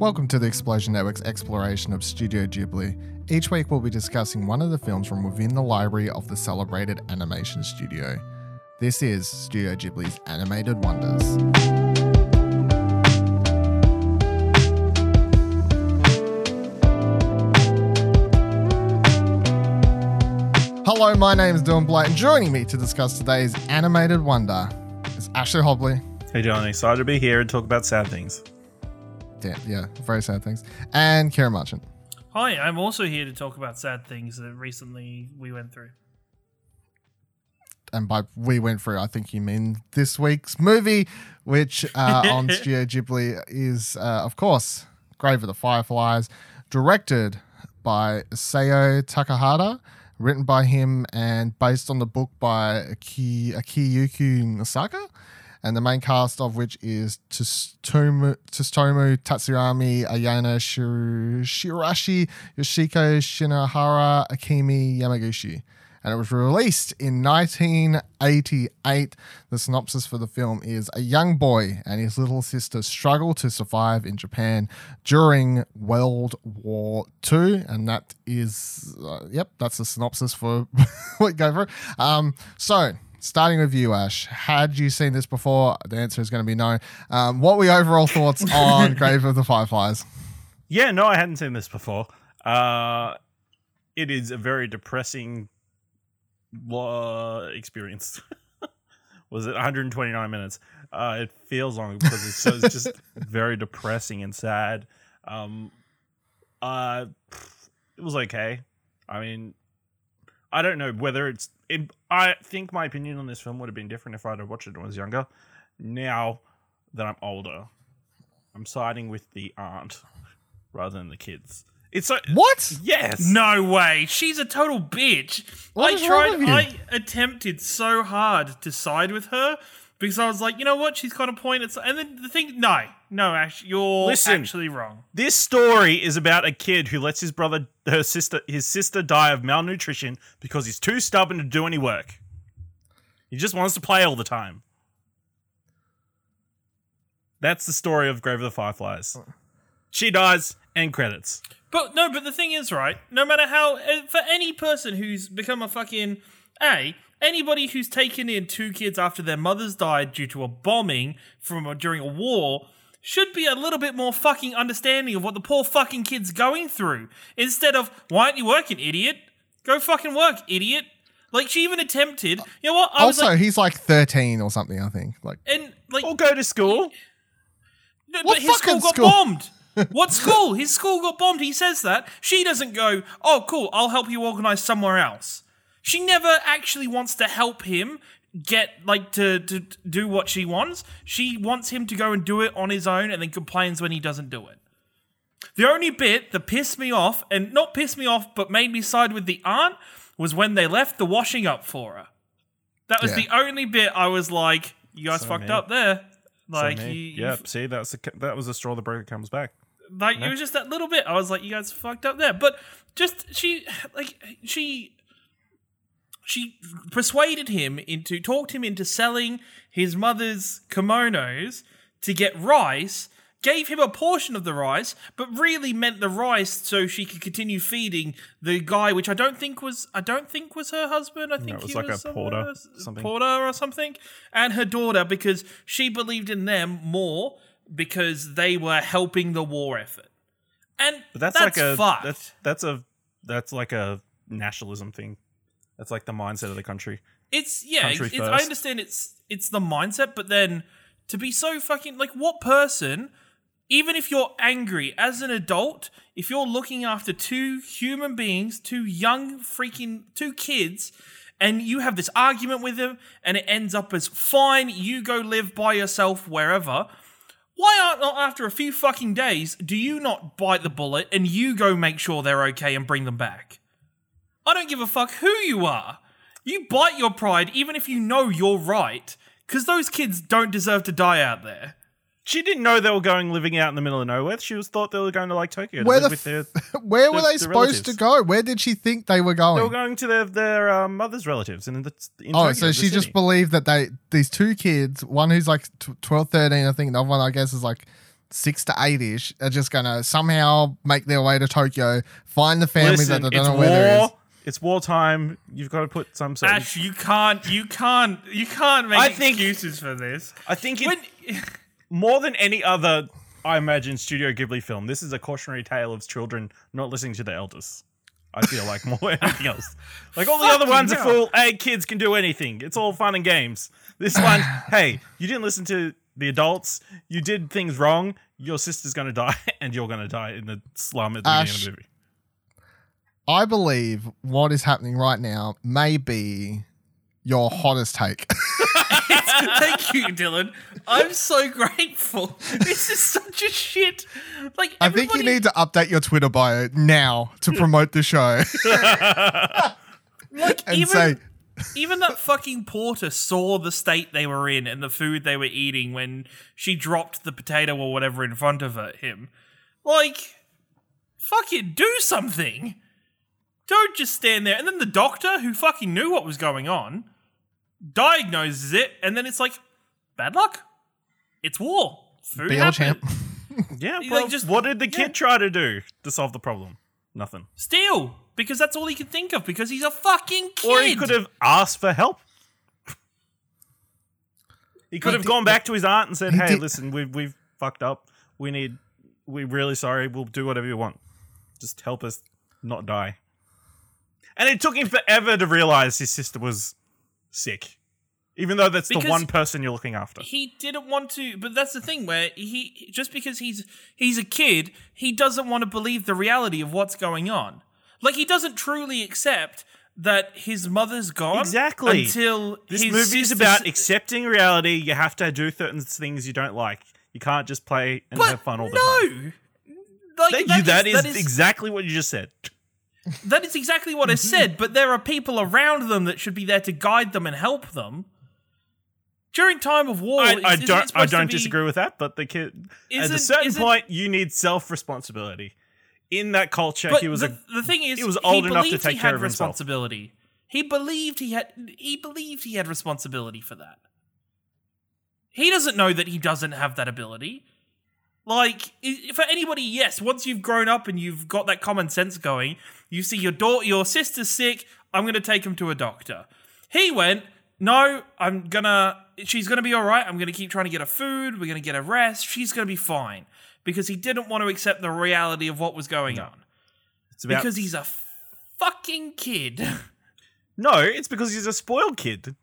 Welcome to the Explosion Network's exploration of Studio Ghibli. Each week we'll be discussing one of the films from within the library of the celebrated animation studio. This is Studio Ghibli's Animated Wonders. Hello, my name is Dylan Blight, and joining me to discuss today's animated wonder is Ashley Hobley. Hey, Dylan, excited to be here and talk about sad things. Yeah, yeah, very sad things. And Ciaran Marchant. Hi, I'm also here to talk about sad things that recently we went through. And by we went through, I think you mean this week's movie, which uh, on Studio Ghibli is, uh, of course, Grave of the Fireflies, directed by Isao Takahata, written by him, and based on the book by Aki, Akiyuki Nosaka and the main cast of which is Tatsuyami, Ayano Shir- Shirashi, Yoshiko Shinohara, Akemi Yamaguchi. And it was released in 1988. The synopsis for the film is A young boy and his little sister struggle to survive in Japan during World War II. And that is, uh, yep, that's the synopsis for what go for. Um, so, starting with you, Ash. Had you seen this before? The answer is going to be no. Um, what were your overall thoughts on Grave of the Fireflies? Yeah, no, I hadn't seen this before. Uh, it is a very depressing uh, experience. Was it 129 minutes? Uh, it feels long because it's, so, it's just very depressing and sad. Um, uh, it was okay. I mean, I don't know whether it's. It, I think my opinion on this film would have been different if I'd have watched it when I was younger. Now that I'm older, I'm siding with the aunt rather than the kids. It's like what? Yes. No way. She's a total bitch. What I is wrong with tried. you? I attempted so hard to side with her because I was like, you know what? She's got a point. It's and then the thing. No, no, Ash, you're Listen. actually wrong. This story is about a kid who lets his brother, her sister, his sister die of malnutrition because he's too stubborn to do any work. He just wants to play all the time. That's the story of Grave of the Fireflies. She dies, and credits. But no, but the thing is, right? No matter how, uh, for any person who's become a fucking a anybody who's taken in two kids after their mothers died due to a bombing from a, during a war should be a little bit more fucking understanding of what the poor fucking kid's going through instead of why aren't you working, idiot? Go fucking work, idiot. Like she even attempted. You know what? I was Also, like, he's like 13 or something, I think. Like, and like Or go to school. No, What but his school fucking got school? bombed. what school? His school got bombed. He says that. She doesn't go, oh, cool, I'll help you organize somewhere else. She never actually wants to help him get, like, to, to do what she wants. She wants him to go and do it on his own and then complains when he doesn't do it. The only bit that pissed me off, and not pissed me off, but made me side with the aunt, was when they left the washing up for her. That was Yeah. the only bit I was like, you guys So fucked me. up there. Like, So you, you yep. See, that's the, that was the straw the broker comes back. like it was just that little bit. I was like, you guys fucked up there. But just she like she she persuaded him into talked him into selling his mother's kimonos to get rice. Gave him a portion of the rice, but really meant the rice so she could continue feeding the guy, which I don't think was I don't think was her husband. I think it was he like a was someone porter, else- something. porter or something, and her daughter because she believed in them more because they were helping the war effort. And But that's, that's, like a fucked. that's that's a that's like a nationalism thing. That's like the mindset of the country. it's yeah, country it's, I understand it's it's the mindset, but then to be so fucking like what person, even if you're angry as an adult, if you're looking after two human beings, two young freaking two kids, and you have this argument with them, and it ends up as fine, you go live by yourself wherever. Why aren't not after a few fucking days do you not bite the bullet and you go make sure they're okay and bring them back? I don't give a fuck who you are. You bite your pride even if you know you're right, because those kids don't deserve to die out there. She didn't know they were going living out in the middle of nowhere. She was thought they were going to like Tokyo to Where live the with their. f- where were the- they the supposed to go? Where did she think they were going? They were going to their their um, mother's relatives in the. In oh, Tokyo, so the she just believed that they these two kids, one who's like tw- 12, 13, I think, and the other one I guess is like six to eight ish, are just gonna somehow make their way to Tokyo, find the family Listen, that they don't know where there is. War. It's wartime. You've got to put some sort. Of, Ash, you can't, you can't, you can't make I think- excuses for this. I think it, When, more than any other, I imagine, Studio Ghibli film, this is a cautionary tale of children not listening to their elders. I feel like more than anything else. Like all the other Fucking ones are full, hey, kids can do anything. It's all fun and games. This one, hey, you didn't listen to the adults. You did things wrong. Your sister's going to die, and you're going to die in the slum at the beginning of the movie. I believe what is happening right now may be your hottest take. thank you, Dylan. I'm so grateful. This is such a shit. Like, I think you need to update your Twitter bio now to promote the show like and even say, even that fucking porter saw the state they were in and the food they were eating when she dropped the potato or whatever in front of her, him. Like, fucking do something. Don't just stand there. And then the doctor, who fucking knew what was going on, diagnoses it, and then it's like, bad luck. It's war. Food BL happened. champ. Yeah, Like, well, just- what did the kid yeah. try to do to solve the problem? Nothing. Steal. Because that's all he could think of, because he's a fucking kid. Or he could have asked for help. He could He have did- gone back to his aunt and said, he "Hey, did- listen, we've we've fucked up. We need. We're really sorry. We'll do whatever you want. Just help us not die." And it took him forever to realize his sister was sick, even though that's the one person you're looking after. he didn't want to but that's the thing where he just because he's he's a kid he doesn't want to believe the reality of what's going on like he doesn't truly accept that his mother's gone Exactly. until This his movie is about accepting reality. You have to do certain things you don't like. You can't just play and but have fun all the no time. like That, that you, that is, is, that is exactly what you just said. That is exactly what I mm-hmm. said but there are people around them that should be there to guide them and help them during time of war I, I don't. I don't be- disagree with that. But the kid, at a certain point, you need self responsibility. In that culture, he was the, a. the thing is, he was old enough to take he care of himself. responsibility. He believed he had. He believed he had responsibility for that. He doesn't know that he doesn't have that ability. Like for anybody, yes. Once you've grown up and you've got that common sense going, you see your daughter, your sister's sick. I'm going to take him to a doctor. He went. No, I'm gonna. She's gonna be all right. I'm gonna keep trying to get her food. We're gonna get her rest. She's gonna be fine because he didn't want to accept the reality of what was going on It's about, because he's a fucking kid. no, it's because he's a spoiled kid.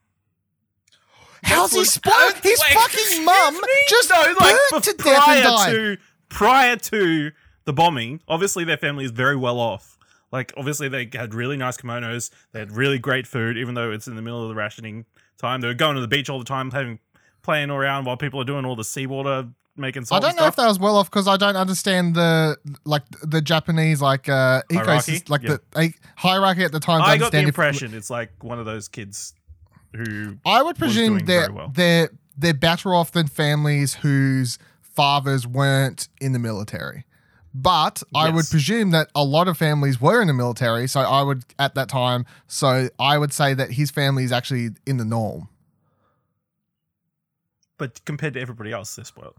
How's he spoiled? His fucking mum just No, like burnt to death and prior died. to prior to the bombing, obviously their family is very well off. Like obviously they had really nice kimonos, they had really great food, even though it's in the middle of the rationing time. They were going to the beach all the time, having playing around while people are doing all the seawater making stuff. I don't know if that was well off because I don't understand the like the Japanese like uh Hierarchy? ecosystem, like Yeah. the a, hierarchy at the time. I got the understand if- impression it's like one of those kids who I would presume very well. they're they're better off than families whose fathers weren't in the military. But I would presume that a lot of families were in the military, so I would at that time. So I would say that his family is actually in the norm. but compared to everybody else, they're spoiled.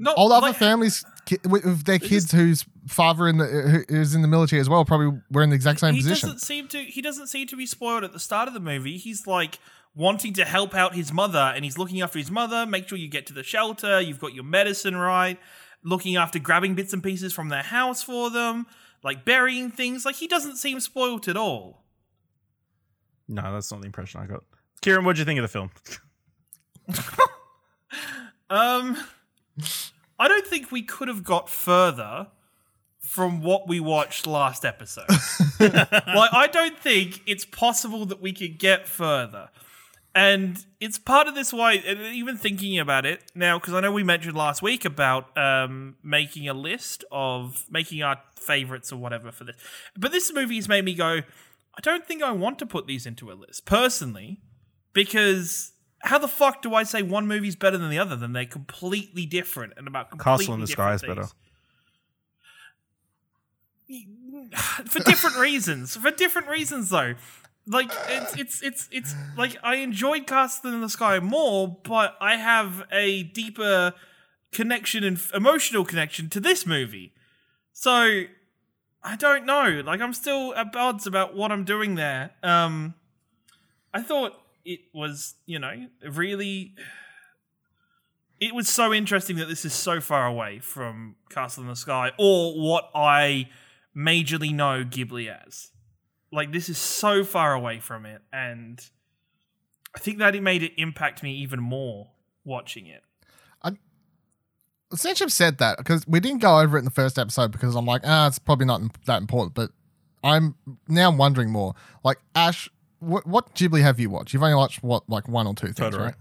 No, All other like, families with with their kids just- whose father in the who is in the military as well probably were in the exact same he position. doesn't seem to. He doesn't seem to be spoiled at the start of the movie. He's like wanting to help out his mother, and he's looking after his mother. Make sure you get to the shelter. You've got your medicine right. Looking after grabbing bits and pieces from their house for them, like burying things. Like he doesn't seem spoiled at all. No, that's not the impression I got. Ciaran, what do you think of the film? Um, I don't think we could have got further from what we watched last episode. like, I don't think it's possible that we could get further. And it's part of this why, even thinking about it now, because I know we mentioned last week about um, making a list of making our favorites or whatever for this. But this movie has made me go, I don't think I want to put these into a list personally, because how the fuck do I say one movie's better than the other? Then they're completely different and about completely Castle in the Sky is better. For different reasons. For different reasons, though. Like it's it's it's it's like I enjoyed Castle in the Sky more, but I have a deeper connection and emotional connection to this movie. So I don't know. Like I'm still at odds about what I'm doing there. Um, I thought it was, you know, really. It was so interesting that this is so far away from Castle in the Sky or what I majorly know Ghibli as. Like this is so far away from it, and I think that it made it impact me even more watching it. Since you've said that, because we didn't go over it in the first episode, because I'm like, ah, it's probably not that important. But I'm now wondering more. Like Ash, what, what Ghibli have you watched? You've only watched what, like one or two things, Totoro. right?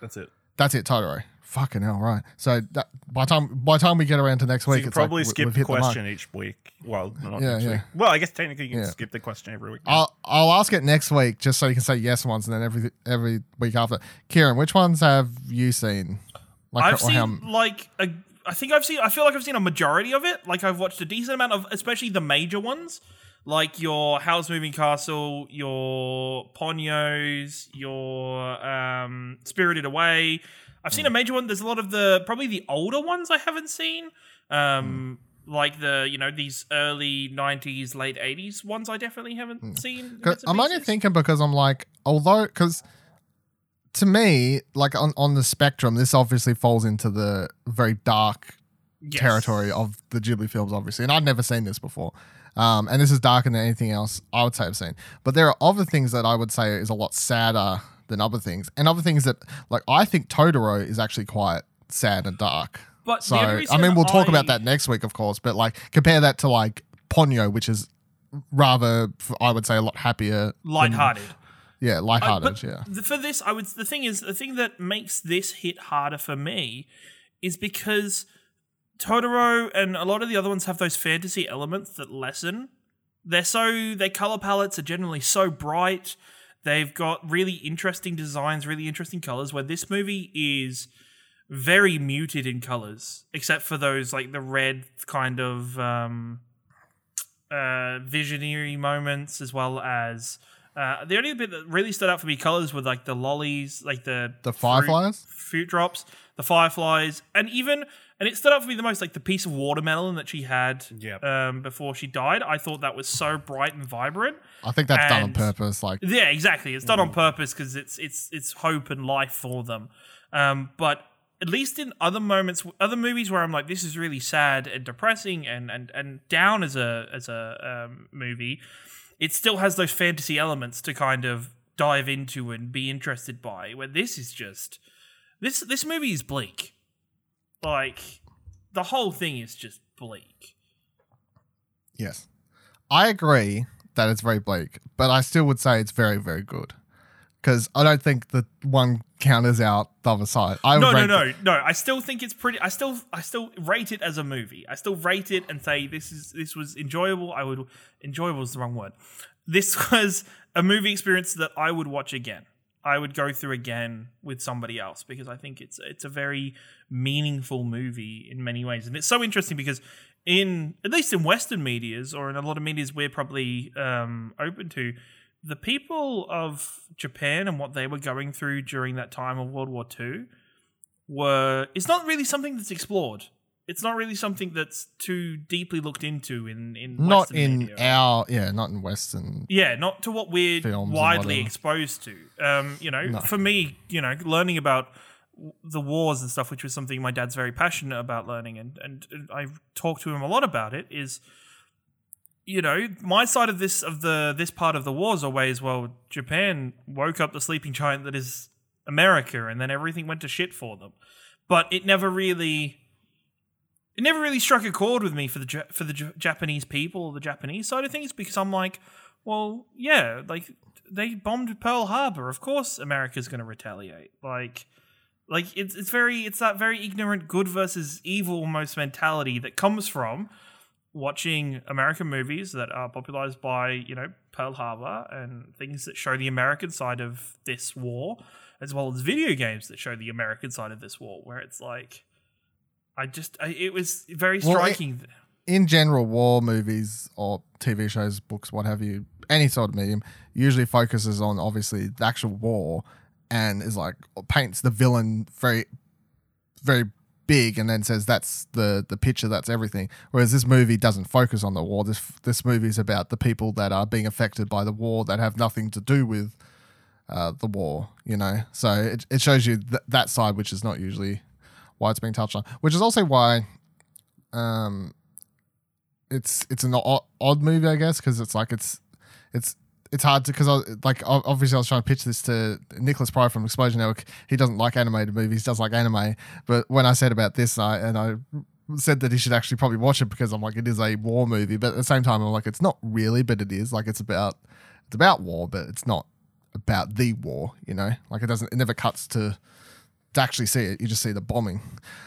That's it. That's it, Totoro. Fucking hell, right? So that, by time by time we get around to next So week, you it's like probably we- skip we've the hit the mark. question each week. Well, not Yeah, each yeah. week. Well, I guess technically you can Yeah. skip the question every week. I'll I'll ask it next week just so you can say yes once, and then every every week after. Ciaran, which ones have you seen? Like, I've or seen how- like a, I think I've seen. I feel like I've seen a majority of it. Like I've watched a decent amount of, especially the major ones, like your Howl's Moving Castle, your Ponyo's, your um, Spirited Away. I've seen a major one. There's a lot of the probably the older ones I haven't seen. Um, Like the you know these early '90s, late '80s ones I definitely haven't seen. bits and I'm only thinking because I'm like, although, because to me, like on, on the spectrum, this obviously falls into the very dark Yes. territory of the Ghibli films, obviously. And I'd never seen this before. Um, and this is darker than anything else I would say I've seen. But there are other things that I would say is a lot sadder than other things. And other things that, like, I think Totoro is actually quite sad and dark. But So, I mean, we'll talk about that next week, of course. But, like, compare that to, like, Ponyo, which is rather, I would say, a lot happier. than- lighthearted. Yeah, Uh, lighthearted, but yeah. For this, I would. The thing is, the thing that makes this hit harder for me is because Totoro and a lot of the other ones have those fantasy elements that lessen. They're so their color palettes are generally so bright. They've got really interesting designs, really interesting colors. Where this movie is very muted in colors, except for those like the red kind of um, uh, visionary moments, as well as uh, the only bit that really stood out for me colors were like the lollies, like the The fruit- Fireflies? fruit drops, the fireflies, and even and it stood out for me the most like the piece of watermelon that she had Yep. um, before she died. I thought that was so bright and vibrant. I think that's done on purpose. Like, Yeah, exactly. It's done on purpose because it's it's it's hope and life for them. Um, but at least in other moments, other movies where I'm like, this is really sad and depressing and and and down as a as a um, movie, it still has those fantasy elements to kind of dive into and be interested by. Where this is just this this movie is bleak. Like the whole thing is just bleak. Yes. I agree that it's very bleak, but I still would say it's very, very good. Because I don't think that one counters out the other side. I no, would no, no, no. I still think it's pretty. I still, I still rate it as a movie. I still rate it and say this is this was enjoyable. I would enjoyable is the wrong word. This was a movie experience that I would watch again. I would go through again with somebody else because I think it's it's a very meaningful movie in many ways, and it's so interesting because in at least in Western medias or in a lot of medias we're probably um, open to, the people of Japan and what they were going through during that time of World War II were it's not really something that's explored. It's not really something that's too deeply looked into in in not Western in media. our, yeah, not in Western. Yeah, not to what we're widely exposed to. Um, you know, No. for me, you know, learning about the wars and stuff, which was something my dad's very passionate about learning, and and I've talked to him a lot about it. Is you know, my side of this of the this part of the war is always well, Japan woke up the sleeping giant that is America, and then everything went to shit for them. But it never really, it never really struck a chord with me for the for the Japanese people or the Japanese side of things because I'm like, well, yeah, like they bombed Pearl Harbor. Of course, America's going to retaliate. Like, like it's it's very it's that very ignorant good versus evil almost mentality that comes from watching American movies that are popularized by you know Pearl Harbor and things that show the American side of this war, as well as video games that show the American side of this war, where it's like. I just, I, it was very Well, it- striking. In general, war movies or TV shows, books, what have you, any sort of medium, usually focuses on obviously the actual war and is like paints the villain very, very big and then says that's the the picture that's everything. Whereas this movie doesn't focus on the war. This this movie is about the people that are being affected by the war that have nothing to do with uh, the war you know? So it, it shows you th- that side which is not usually why it's being touched on which is also why um it's it's an odd, movie i guess because it's like it's it's it's hard to because I like obviously I was trying to pitch this to Nicholas Pryor from Explosion Network. He doesn't like animated movies, does like anime. But when I said about this, I and I said that he should actually probably watch it because I'm like it is a war movie. But at the same time, I'm like it's not really, but it is. Like it's about it's about war, but it's not about the war. You know, like it doesn't it never cuts to actually see it. You just see the bombing.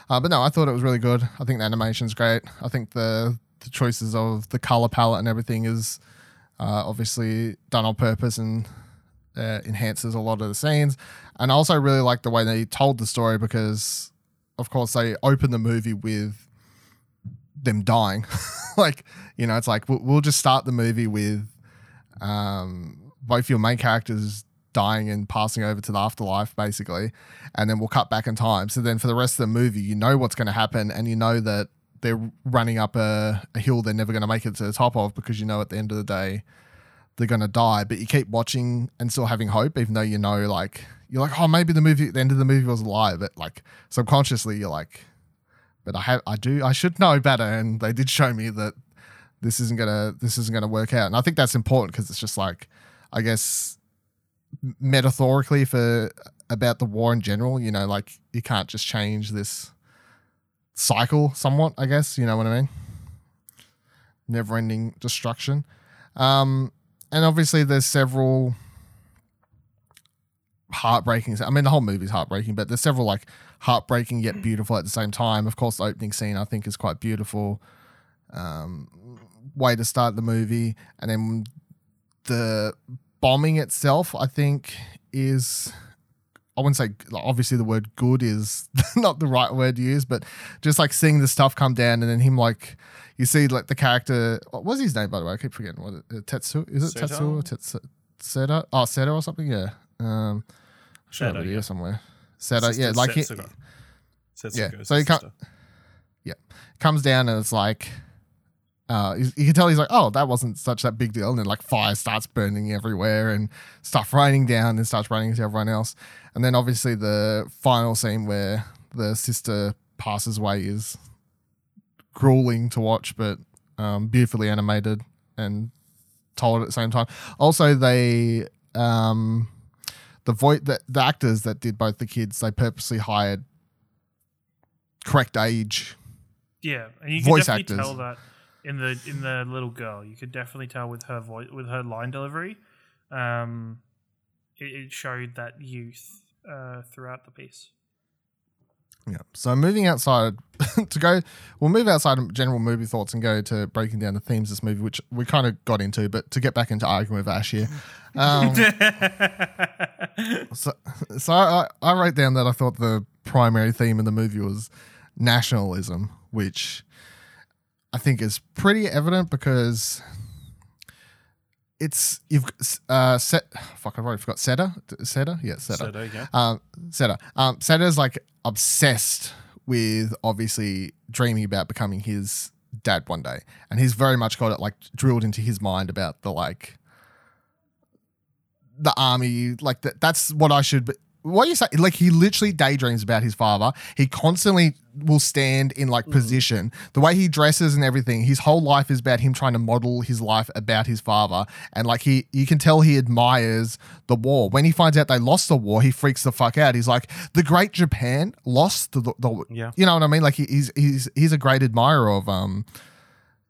Uh, but no, I thought it was really good. I think the animation's great. I think the the choices of the color palette and everything is uh, obviously done on purpose and uh, enhances a lot of the scenes. And I also really like the way they told the story because, of course, they open the movie with them dying. like, you know, it's like we'll, we'll just start the movie with um, both your main characters dying and passing over to the afterlife, basically. And then we'll cut back in time. So then for the rest of the movie, you know what's going to happen and you know that they're running up a, a hill they're never going to make it to the top of because you know at the end of the day they're going to die but you keep watching and still having hope even though you know like you're like oh maybe the movie the end of the movie was a lie but like subconsciously you're like but i have i do i should know better and they did show me that this isn't gonna this isn't gonna work out and i think that's important because it's just like i guess metaphorically for about the war in general you know like you can't just change this cycle somewhat, I guess. You know what I mean? Never ending destruction. Um, and obviously, there's several heartbreaking. I mean, the whole movie's heartbreaking, but there's several like heartbreaking yet beautiful at the same time. Of course, the opening scene I think is quite beautiful. Um, way to start the movie, and then the bombing itself, I think, is I wouldn't say obviously the word good is not the right word to use, but just like seeing the stuff come down and then him like you see like the character. What was his name by the way? I keep forgetting. What uh, Tetsu? Is it Seto? Tetsu or Tetsu? Seta? Oh, Seta or something. Yeah. Um, I should have Seto, it here yeah. somewhere. Seta. Sister Yeah, like he, Setsuko. yeah, so he can't- sister. comes down and it's like. Uh, you you can tell he's like, oh, that wasn't such that big deal, and then like fire starts burning everywhere and stuff raining down and starts raining to everyone else, and then obviously the final scene where the sister passes away is grueling to watch, but um, beautifully animated and told at the same time. Also, they um, the voice the, the actors that did both the kids they purposely hired correct age. Yeah, and you can Voice definitely actors. tell that in the in the little girl. You could definitely tell with her voice, with her line delivery. Um, it, it showed that youth uh, throughout the piece. Yeah. So moving outside to go, we'll move outside of general movie thoughts and go to breaking down the themes of this movie, which we kind of got into, but to get back into arguing with Ash here. Um, so so I, I wrote down that I thought the primary theme in the movie was nationalism, which I think is pretty evident because it's you've uh set fuck I've already forgot Seta Seta yeah Seta Seto, yeah. um, Seta. Um, Seta's like obsessed with obviously dreaming about becoming his dad one day, and he's very much got it like drilled into his mind about the like the army. Like that. That's what I should. What you say? Like he literally daydreams about his father. He constantly will stand in like position. The way he dresses and everything. His whole life is about him trying to model his life about his father. And like he, you can tell he admires the war. When he finds out they lost the war, he freaks the fuck out. He's like, the great Japan lost the, the Yeah. you know what I mean? Like he, he's he's he's a great admirer of um.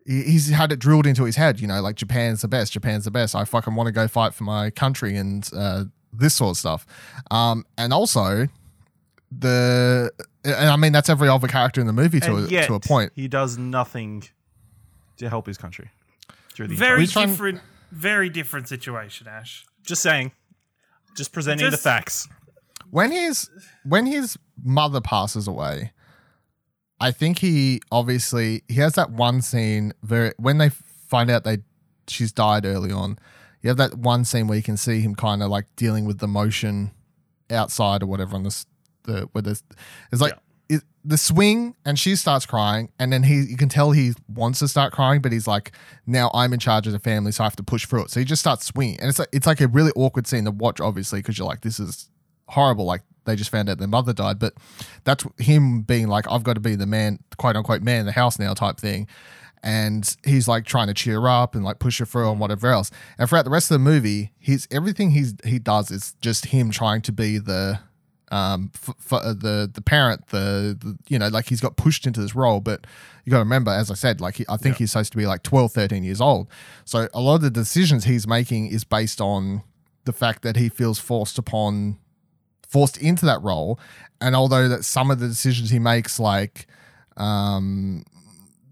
He's had it drilled into his head, you know, like Japan's the best. Japan's the best. I fucking want to go fight for my country and uh, this sort of stuff. Um, and also the, and I mean that's every other character in the movie to a, And yet, to a point. he does nothing to help his country. Through the very We're trying- different, very different situation, Ash. Just saying. Just presenting the facts. when his when his mother passes away i think he obviously he has that one scene very when they find out they she's died early on you have that one scene where you can see him kind of like dealing with the motion outside or whatever on this the where there's it's like it, the swing and she starts crying and then he you can tell he wants to start crying but he's like now i'm in charge of the family so i have to push through it. So he just starts swinging and it's like it's like a really awkward scene to watch obviously because you're like this is horrible like they just found out their mother died but that's him being like i've got to be the man quote unquote man in the house now type thing and he's like trying to cheer her up and like push her through and whatever else. And throughout the rest of the movie he's everything he's he does is just him trying to be the um for, for uh, the the parent the, the you know like he's got pushed into this role but you got to remember as i said like he, i think he's supposed to be like 12 13 years old. So a lot of the decisions he's making is based on the fact that he feels forced upon forced into that role. And although that some of the decisions he makes like um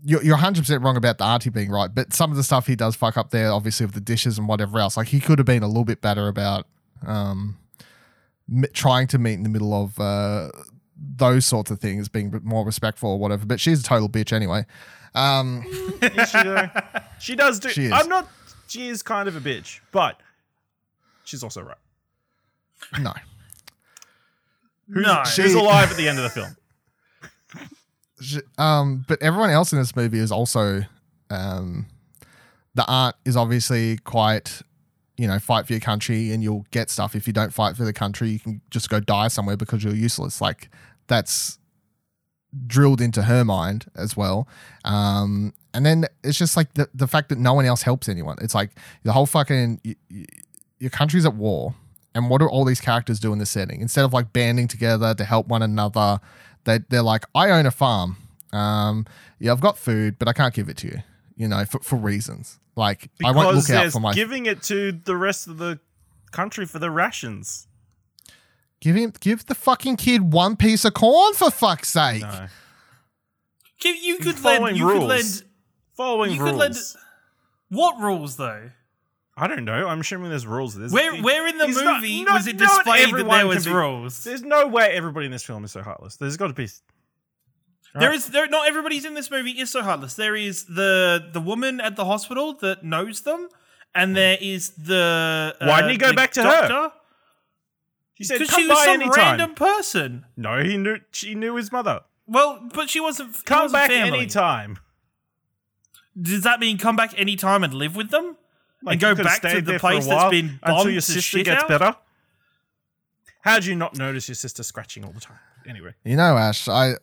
you're, you're 100% wrong about the auntie being right but some of the stuff he does fuck up there obviously with the dishes and whatever else like he could have been a little bit better about um m- trying to meet in the middle of uh, those sorts of things, being more respectful or whatever. But she's a total bitch anyway. Um, she, does do. She is. I'm not. She is kind of a bitch, but she's also right. no, Who's, No. she's alive at the end of the film. Um, but everyone else in this movie is also um, the aunt is obviously quite. You know, fight for your country and you'll get stuff. If you don't fight for the country, you can just go die somewhere because you're useless. Like that's drilled into her mind as well. Um, and then it's just like the, the fact that no one else helps anyone. It's like the whole fucking y- y- your country's at war, and what do all these characters do in this setting? Instead of like banding together to help one another, they they're like, I own a farm. Um, yeah, I've got food, but I can't give it to you. You know, for, for reasons like I won't Because look out for my giving it to the rest of the country for the rations. give him give the fucking kid one piece of corn for fuck's sake. No. Give- You could Following lend. You rules. could lend. Following You rules. could lend. What rules though? I don't know. I'm assuming there's rules. There's, Where, where in the not- movie not- was it displayed that there was be- rules? There's no way everybody in this film is so heartless. There's got to be. There is there not everybody's in this movie is so heartless. There is the the woman at the hospital that knows them, and there is the uh, Why didn't he go back to her? doctor. He said, "Come she was by some anytime." random person. No, he knew. She knew his mother. Well, but she wasn't. Come wasn't back family. anytime. Does that mean come back anytime and live with them? Like, and go back to the there for a place that's while been until bombed your sister shit gets out? better. How do you not notice your sister scratching all the time? Anyway, You know, Ash, I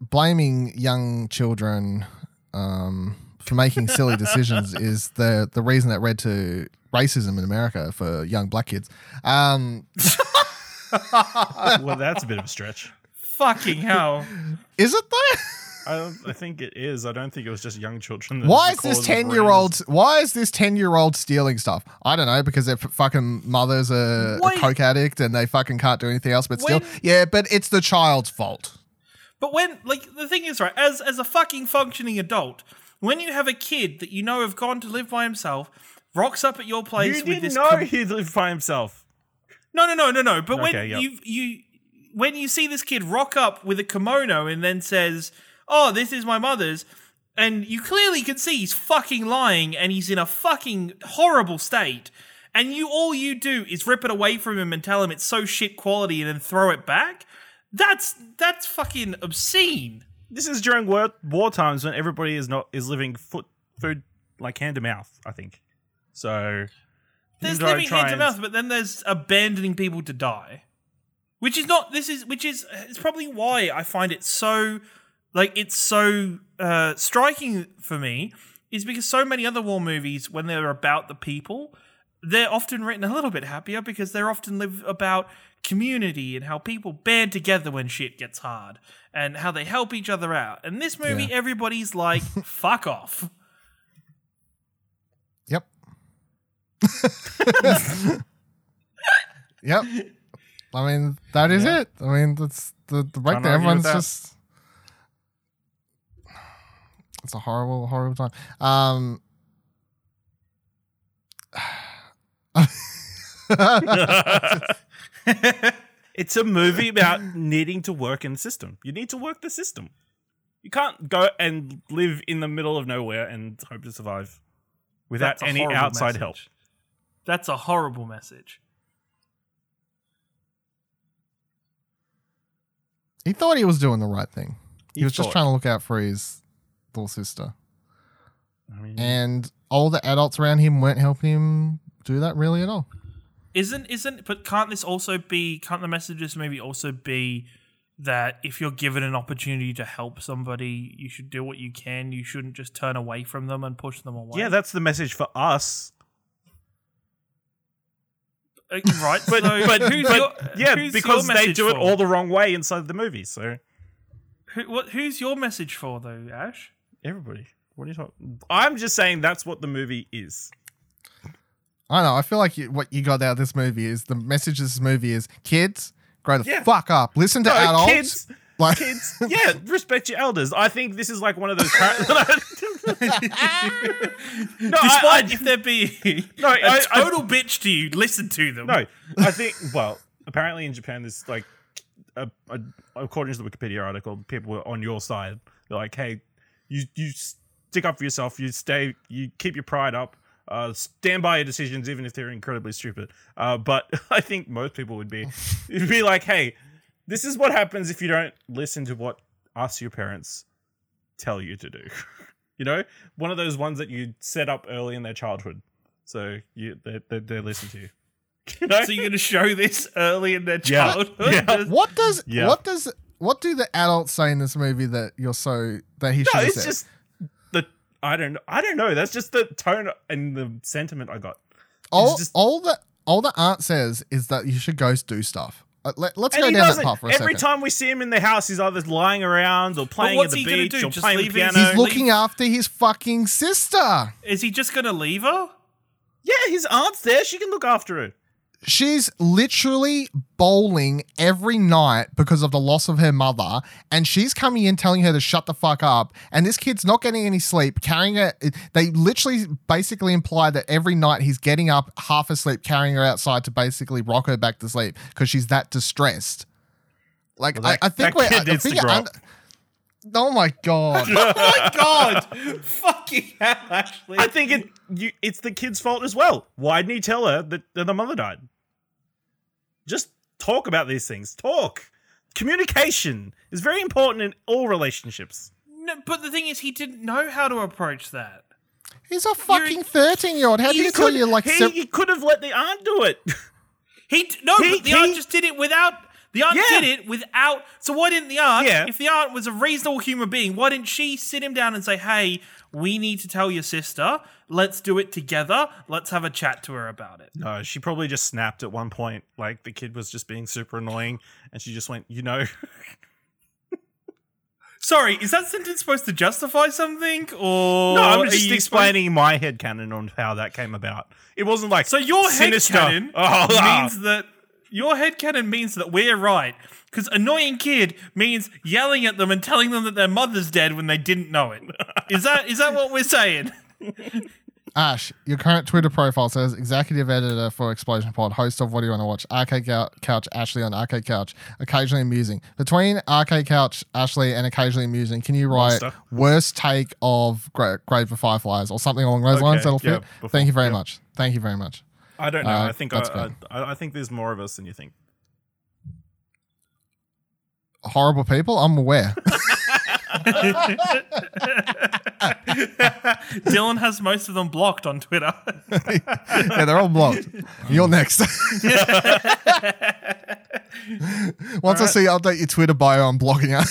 blaming young children um, for making silly decisions is the the reason that led to racism in America for young black kids. Um, well, that's a bit of a stretch. Fucking hell! is it though? I, don't, I think it is. I don't think it was just young children. that Why the is this ten year old? Why is this ten year old stealing stuff? I don't know because their f- fucking mother's a, a coke addict and they fucking can't do anything else but steal. When- Yeah, but it's the child's fault. But when, like, the thing is, right, as as a fucking functioning adult, when you have a kid that you know have gone to live by himself, rocks up at your place You with didn't this. know com- he lived by himself. no, no, no, no, no. But when yep. you you when you see this kid rock up with a kimono and then says, "Oh, this is my mother's," and you clearly can see he's fucking lying and he's in a fucking horrible state. And you all you do is rip it away from him and tell him it's so shit quality and then throw it back. That's that's fucking obscene. This is during war, war times when everybody is not is living foot food like hand to mouth. I think so. There's living hand to mouth, but then there's abandoning people to die, which is not. This is which is it's probably why I find it so like it's so uh, striking for me is because so many other war movies when they're about the people they're often written a little bit happier because they're often live about community and how people band together when shit gets hard and how they help each other out. And this movie, Yeah. everybody's like, "Fuck off." Yep. yep. I mean, that is Yeah. it. I mean, that's the the breakdown. argue with Everyone's that. just. It's a horrible, horrible time. Um. It's a movie about needing to work in the system. You need to work the system. You can't go and live in the middle of nowhere and hope to survive without any outside message. help. That's a horrible message. He thought he was doing the right thing. He, He was just trying to look out for his little sister. I mean, And all the adults around him weren't helping him do that really at all. Isn't isn't but can't this also be can't the message of this movie also be that if you're given an opportunity to help somebody, you should do what you can. You shouldn't just turn away from them and push them away. yeah, that's the message for us. Uh, right. But but who's But, your, yeah, who's because your they do it for? all the wrong way inside the movie. So Who, what, who's your message for though, Ash? Everybody, what are you talking? I'm just saying that's what the movie is. I know. I feel like you, what you got out of this movie is the message of this movie is kids, grow the Yeah. fuck up. Listen to No, adults. kids, like, kids, yeah, respect your elders. I think this is like one of those. Par- no, I, Despite I- if they're being No, a I- I- total bitch to you, listen to them. no, I think. Well, apparently in Japan, there's like, a, a, according to the Wikipedia article, people were on your side. They're like, hey, you you stick up for yourself. You stay. You keep your pride up. Uh, stand by your decisions, even if they're incredibly stupid. Uh, but I think most people would be, it'd be like, hey, this is what happens if you don't listen to what us, your parents, tell you to do. you know, one of those ones that you set up early in their childhood, so you they they, they listen to you. You know? So you're going to show this early in their Yeah. childhood? Yeah. what does Yeah. what does what do the adults say in this movie that you're so that he should no, have it's said? just the I don't I don't know. That's just the tone and the sentiment I got. all, just- all the all the aunt says is that you should go do stuff. Uh, let, us And go down that path for a Every second. time we see him in the house, he's either lying around or playing what's at the he beach do? or Just playing the piano. He's looking after his fucking sister. Is he just going to leave her? yeah, his aunt's there. She can look after her. She's literally bowling every night because of the loss of her mother, and she's coming in telling her to shut the fuck up. And this kid's not getting any sleep, carrying her. They literally basically imply that every night he's getting up half asleep, carrying her outside to basically rock her back to sleep because she's that distressed. Like Well, that- I, I think that we're. kid I to think grow I'm- up. Oh my god! oh my god! Fucking hell, Ashley. I think it. You, it's the kid's fault as well. Why didn't he tell her that, that the mother died? Just talk about these things. Talk. Communication is very important in all relationships. No, but the thing is, he didn't know how to approach that. He's a fucking thirteen-year-old. How do you tell could- you like? he, sev- he could have let the aunt do it. He no, He- but the aunt just did it without. The aunt Yeah. did it without. So why didn't the aunt? Yeah. If the aunt was a reasonable human being, why didn't she sit him down and say, "Hey, we need to tell your sister. Let's do it together. Let's have a chat to her about it." No, she probably just snapped at one point. Like the kid was just being super annoying, and she just went, you know, Sorry, is that sentence supposed to justify something, or no, I'm just explaining my head headcanon on how that came about. It wasn't like So your sinister. headcanon Oh, ah. means that your headcanon means that we're right. Because annoying kid means yelling at them and telling them that their mother's dead when they didn't know it. Is that is that what we're saying? Ash, your current Twitter profile says executive editor for Explosion Pod, host of What Do You Want to Watch, Arcade Couch, Ashley on Arcade Couch, occasionally amusing. Between Arcade Couch, Ashley, and occasionally amusing, can you write Monster. worst take of Gra- Grave for Fireflies or something along those Okay, lines that'll yeah, fit? before- Thank you very yeah. much. Thank you very much. I don't know. Uh, I think I, that's I, good. I I think there's more of us than you think. Horrible people, I'm aware. Dylan has most of them blocked on Twitter. yeah, they're all blocked. You're next. Once I see you update your Twitter bio, I'm blocking out.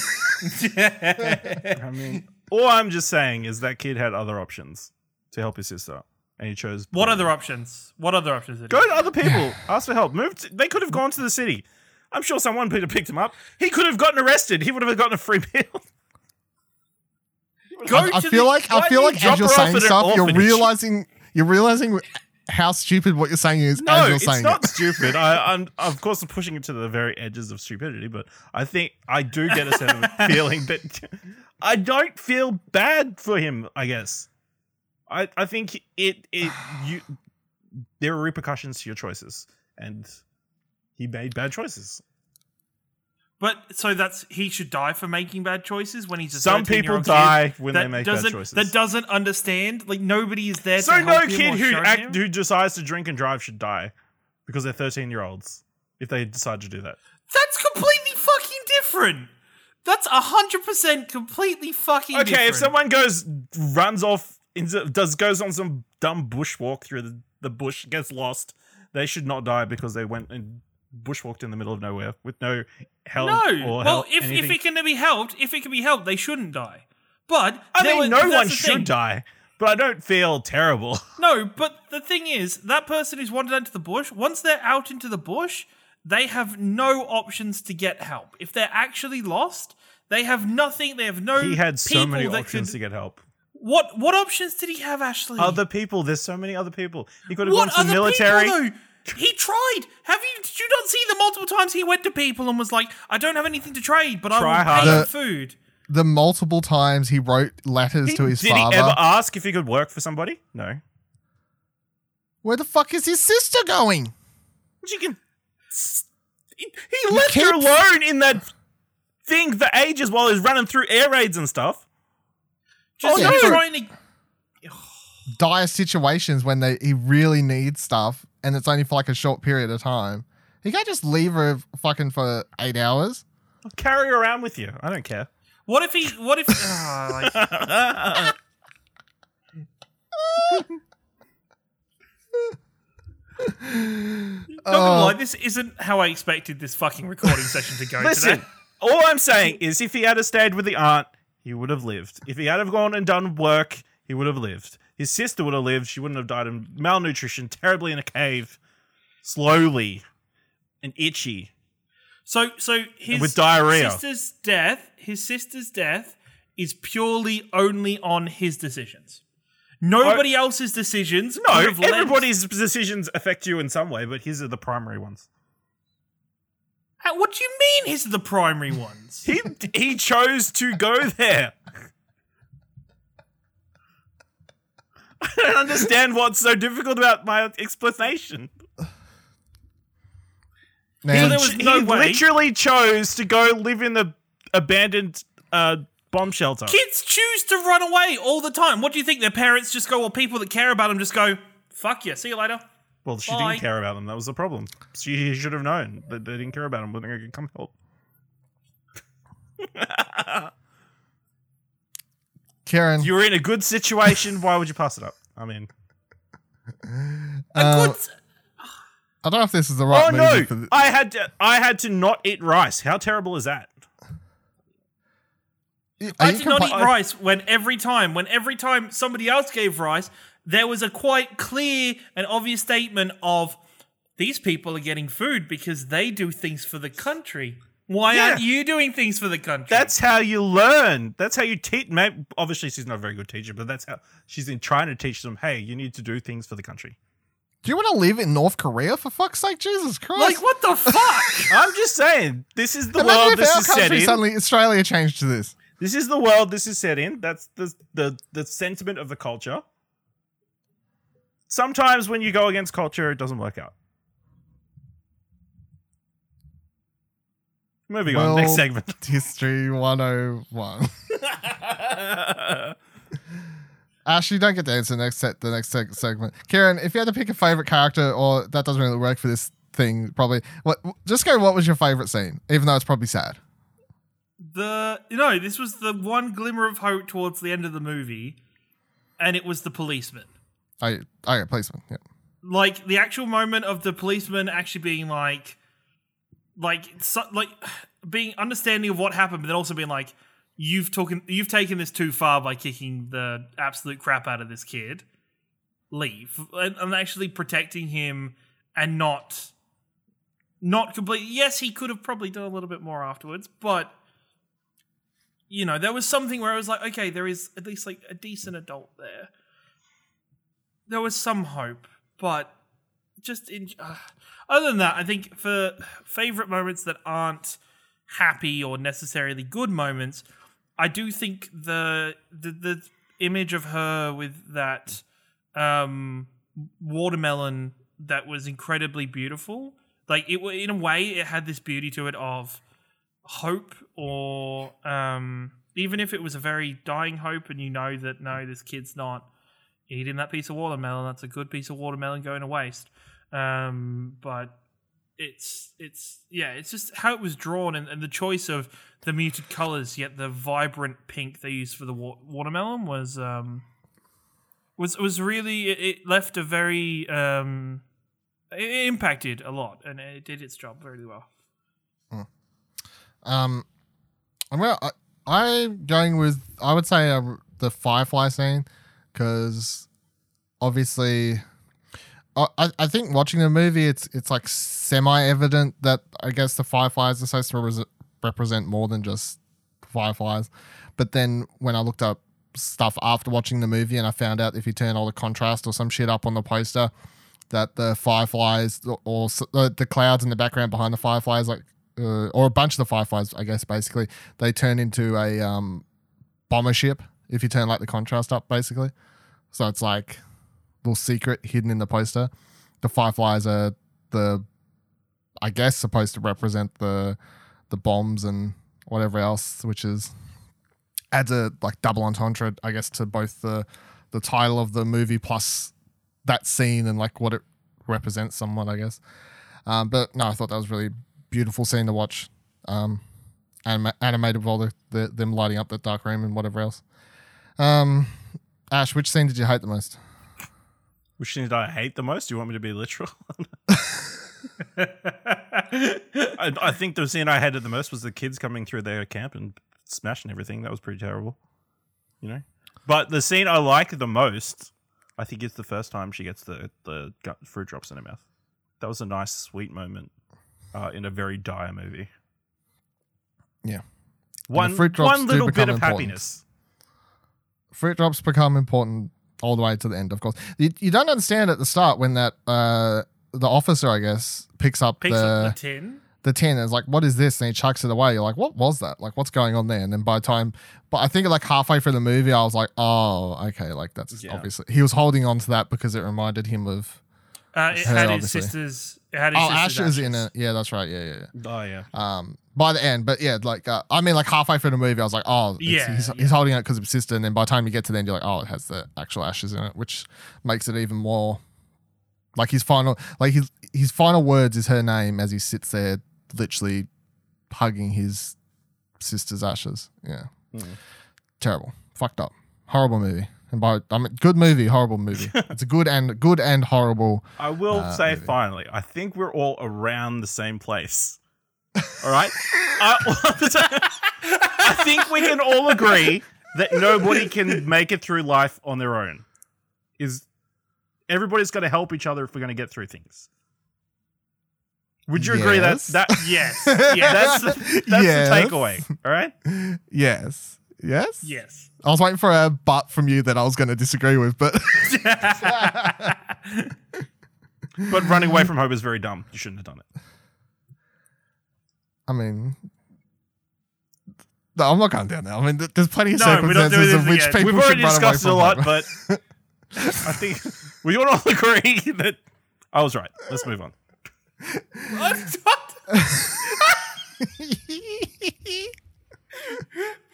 I mean, all I'm just saying is that kid had other options to help his sister, and he chose. what other options? What other options? Go to other people. Ask for help. Move. To, they could have gone to the city. I'm sure someone could have picked him up. He could have gotten arrested. He would have gotten a free meal. Go I, I to feel the- like why I feel do you like drop as you're her off saying at an stuff, you're orphanage? realizing you're realizing how stupid what you're saying is No, as you're it's saying not it. stupid. I, I'm of course I'm pushing it to the very edges of stupidity, but I think I do get a sense of feeling that I don't feel bad for him. I guess I I think it it you there are repercussions to your choices, and he made bad choices. But so that's he should die for making bad choices when he's a Some 13-year-old people kid die when they that make bad doesn't- choices. That doesn't understand. Like nobody is there. So to no help him kid or who show act him. who decides to drink and drive should die because they're 13 year olds if they decide to do that. That's completely fucking different. That's hundred percent completely fucking. Okay, different. if someone goes runs off into does goes on some dumb bushwalk through the, the bush, gets lost, they should not die because they went and bushwalked in the middle of nowhere with no help no, or well, help, if if it can be helped, if it can be helped, they shouldn't die. But I mean, was- no one should thing. die, but I don't feel terrible. No, but the thing is, that person who's wandered into the bush, once they're out into the bush, they have no options to get help. If they're actually lost, they have nothing. They have no. He had so many options could- to get help. What what options did he have, Ashley? Other people, there's so many other people. He could have what gone to other the military. people? He tried. Have you? Did you not see the multiple times he went to people and was like, "I don't have anything to trade, but I Try will pay harder. for food." The multiple times he wrote letters He- to his did father. he ever ask if he could work for somebody? No. Where the fuck is his sister going? But you can. He, he left her alone in that thing for ages while he's running through air raids and stuff. Just Oh, him no. trying to. Dire situations when they he really needs stuff and it's only for like a short period of time. He can't just leave her fucking for eight hours. Carry her around with you. I don't care. What if he? What if? ah, like, not gonna Oh. lie, this isn't how I expected this fucking recording session to go Listen, today. all I'm saying is if he had have stayed with the aunt, he would have lived. If he had have gone and done work, he would have lived. His sister would have lived. She wouldn't have died of malnutrition, terribly in a cave, slowly and itchy. So, so his with diarrhea. sister's death, his sister's death is purely only on his decisions. Nobody else's decisions. No, have led- everybody's decisions affect you in some way, but his are the primary ones. What do you mean? he's the primary ones. He he chose to go there. I don't understand what's so difficult about my explanation. Man, there was no he way- literally chose to go live in the abandoned uh, bomb shelter. Kids choose to run away all the time. What do you think? Their parents just go, or people that care about them just go, "Fuck you, see you later." Well, she Bye. didn't care about them. That was the problem. She should have known that they didn't care about him. But they're going to come help. Ciaran, You were in a good situation. Why would you pass it up? I mean, A Uh, good. I don't know if this is the right oh no! for th- I had to. I had to not eat rice. How terrible is that? Are I you did not eat rice when every time, when every time somebody else gave rice, there was a quite clear and obvious statement of these people are getting food because they do things for the country. Why Yeah. aren't you doing things for the country? That's how you learn. That's how you teach. Maybe, obviously, she's not a very good teacher, but that's how she's been trying to teach them. Hey, you need to do things for the country. Do you want to live in North Korea for fuck's sake? Jesus Christ! like what the fuck? I'm just saying, this is the Imagine world if this our is set country in. suddenly Australia changed to this. This is the world this is set in. That's the the the sentiment of the culture. Sometimes when you go against culture, it doesn't work out. Moving on, next segment. History 101. Ash, you don't get to answer the next set, the next seg- segment. Ciaran, if you had to pick a favorite character, or that doesn't really work for this thing, probably. What? Just go. What was your favorite scene? Even though it's probably sad. the you know this was the one glimmer of hope towards the end of the movie, and it was the policeman. I, I placement. Yeah. like the actual moment of the policeman actually being like like so, like being understanding of what happened but then also being like you've taken you've taken this too far by kicking the absolute crap out of this kid leave and, and actually protecting him and not not complete yes he could have probably done a little bit more afterwards but you know there was something where i was like okay there is at least like a decent adult there there was some hope, but just in uh, other than that, I think for favorite moments that aren't happy or necessarily good moments, I do think the the, the image of her with that um, watermelon that was incredibly beautiful. Like it, in a way, it had this beauty to it of hope, or um, even if it was a very dying hope, and you know that no, this kid's not eating that piece of watermelon. That's a good piece of watermelon going to waste. Um, but it's it's yeah, it's just how it was drawn and, and the choice of the muted colors yet the vibrant pink they used for the wa- watermelon was um was was really it, it left a very um it impacted a lot and it did its job very well. Um, I'm gonna, I, I'm going with I would say uh, the Firefly scene because obviously. I, I- think watching the movie, it's it's like semi-evident that I guess the fireflies are supposed to repres- represent more than just fireflies. But then when I looked up stuff after watching the movie, and I found out if you turn all the contrast or some shit up on the poster, that the fireflies or, or the, the clouds in the background behind the fireflies, like uh, or a bunch of the fireflies, I guess basically they turn into a um, bomber ship if you turn like the contrast up, basically. So it's like little secret hidden in the poster. The fireflies are the, I guess, supposed to represent the the bombs and whatever else, which is adds a like double entendre, I guess, to both the the title of the movie plus that scene and like what it represents somewhat, I guess. Um, but no, I thought that was really beautiful scene to watch. Um, anima- animated with all the, the them lighting up the dark room and whatever else. Um, Ash, which scene did you hate the most? Which scene did I hate the most? Do you want me to be literal? I, I think the scene I hated the most was the kids coming through their camp and smashing everything. That was pretty terrible. You know? But the scene I like the most, I think it's the first time she gets the, the gut, fruit drops in her mouth. That was a nice, sweet moment uh, in a very dire movie. Yeah. One, fruit drops one little bit of important. happiness. Fruit drops become important all the way to the end, of course. You, you don't understand at the start when that uh, the officer, I guess, picks up Picks the up the tin. the tin and is like, "What is this?" And he chucks it away. You're like, "What was that? Like, what's going on there?" And then by the time, but I think like halfway through the movie, I was like, "Oh, okay, like that's Yeah. obviously he was holding on to that because it reminded him of Uh, it Her, had his obviously. sisters. It had his oh, sisters' Ash is in it. Yeah, that's right. Yeah, yeah, yeah. Oh, yeah. um by the end but yeah like uh, i mean like halfway through the movie i was like oh Yeah, he's, yeah. he's holding it because of his sister and then by the time you get to the end you're like oh it has the actual ashes in it which makes it even more like his final like his his final words is her name as he sits there literally hugging his sister's ashes yeah Mm. terrible fucked up horrible movie and by i mean good movie horrible movie it's a good and good and horrible I will Uh, say maybe. finally, I think we're all around the same place. All right? I, I think we can all agree that nobody can make it through life on their own. Is everybody's got to help each other if we're going to get through things. Would you agree that Yes. that Yes. yeah, Yes. that's the, that's Yes. the takeaway, all right? yes yes yes. I was waiting for a but from you that I was going to disagree with, but But running away from home is very dumb. You shouldn't have done it. I mean, no, I'm not going down there. I mean, th- there's plenty of No, we're not doing circumstances of which again. people We've already should run away discussed it a lot, but I think we all agree that I was right. Let's move on.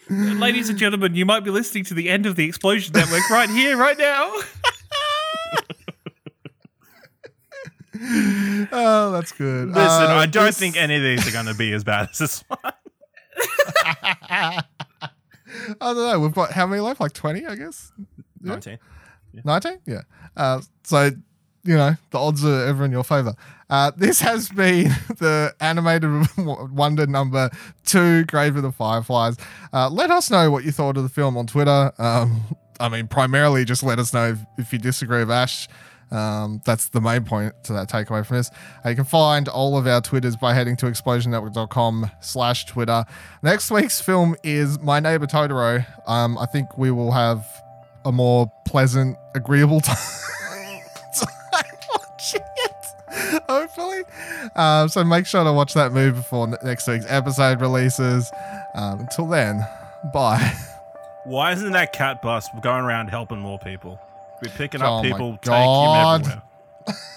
Ladies and gentlemen, you might be listening to the end of the Explosion Network right here, right now. oh, that's good. Listen, Uh, I don't think any of these are going to be as bad as this one. I don't know. We've got how many left? Like 20, I guess. Yeah. 19. 19? Yeah. Uh, so, you know, the odds are ever in your favor. Uh, this has been the animated wonder number two, Grave of the Fireflies. Uh, let us know what you thought of the film on Twitter. Um, I mean, primarily just let us know if, if you disagree with Ash. Um, that's the main point to that takeaway from this. Uh, you can find all of our Twitters by heading to explosionnetwork.com slash Twitter. Next week's film is My Neighbor Totoro. Um, I think we will have a more pleasant, agreeable time. Hopefully. Um, so make sure to watch that movie before next week's episode releases. Um, until then, bye. Why isn't that cat bus going around helping more people? We're picking Oh up people, taking God. them everywhere.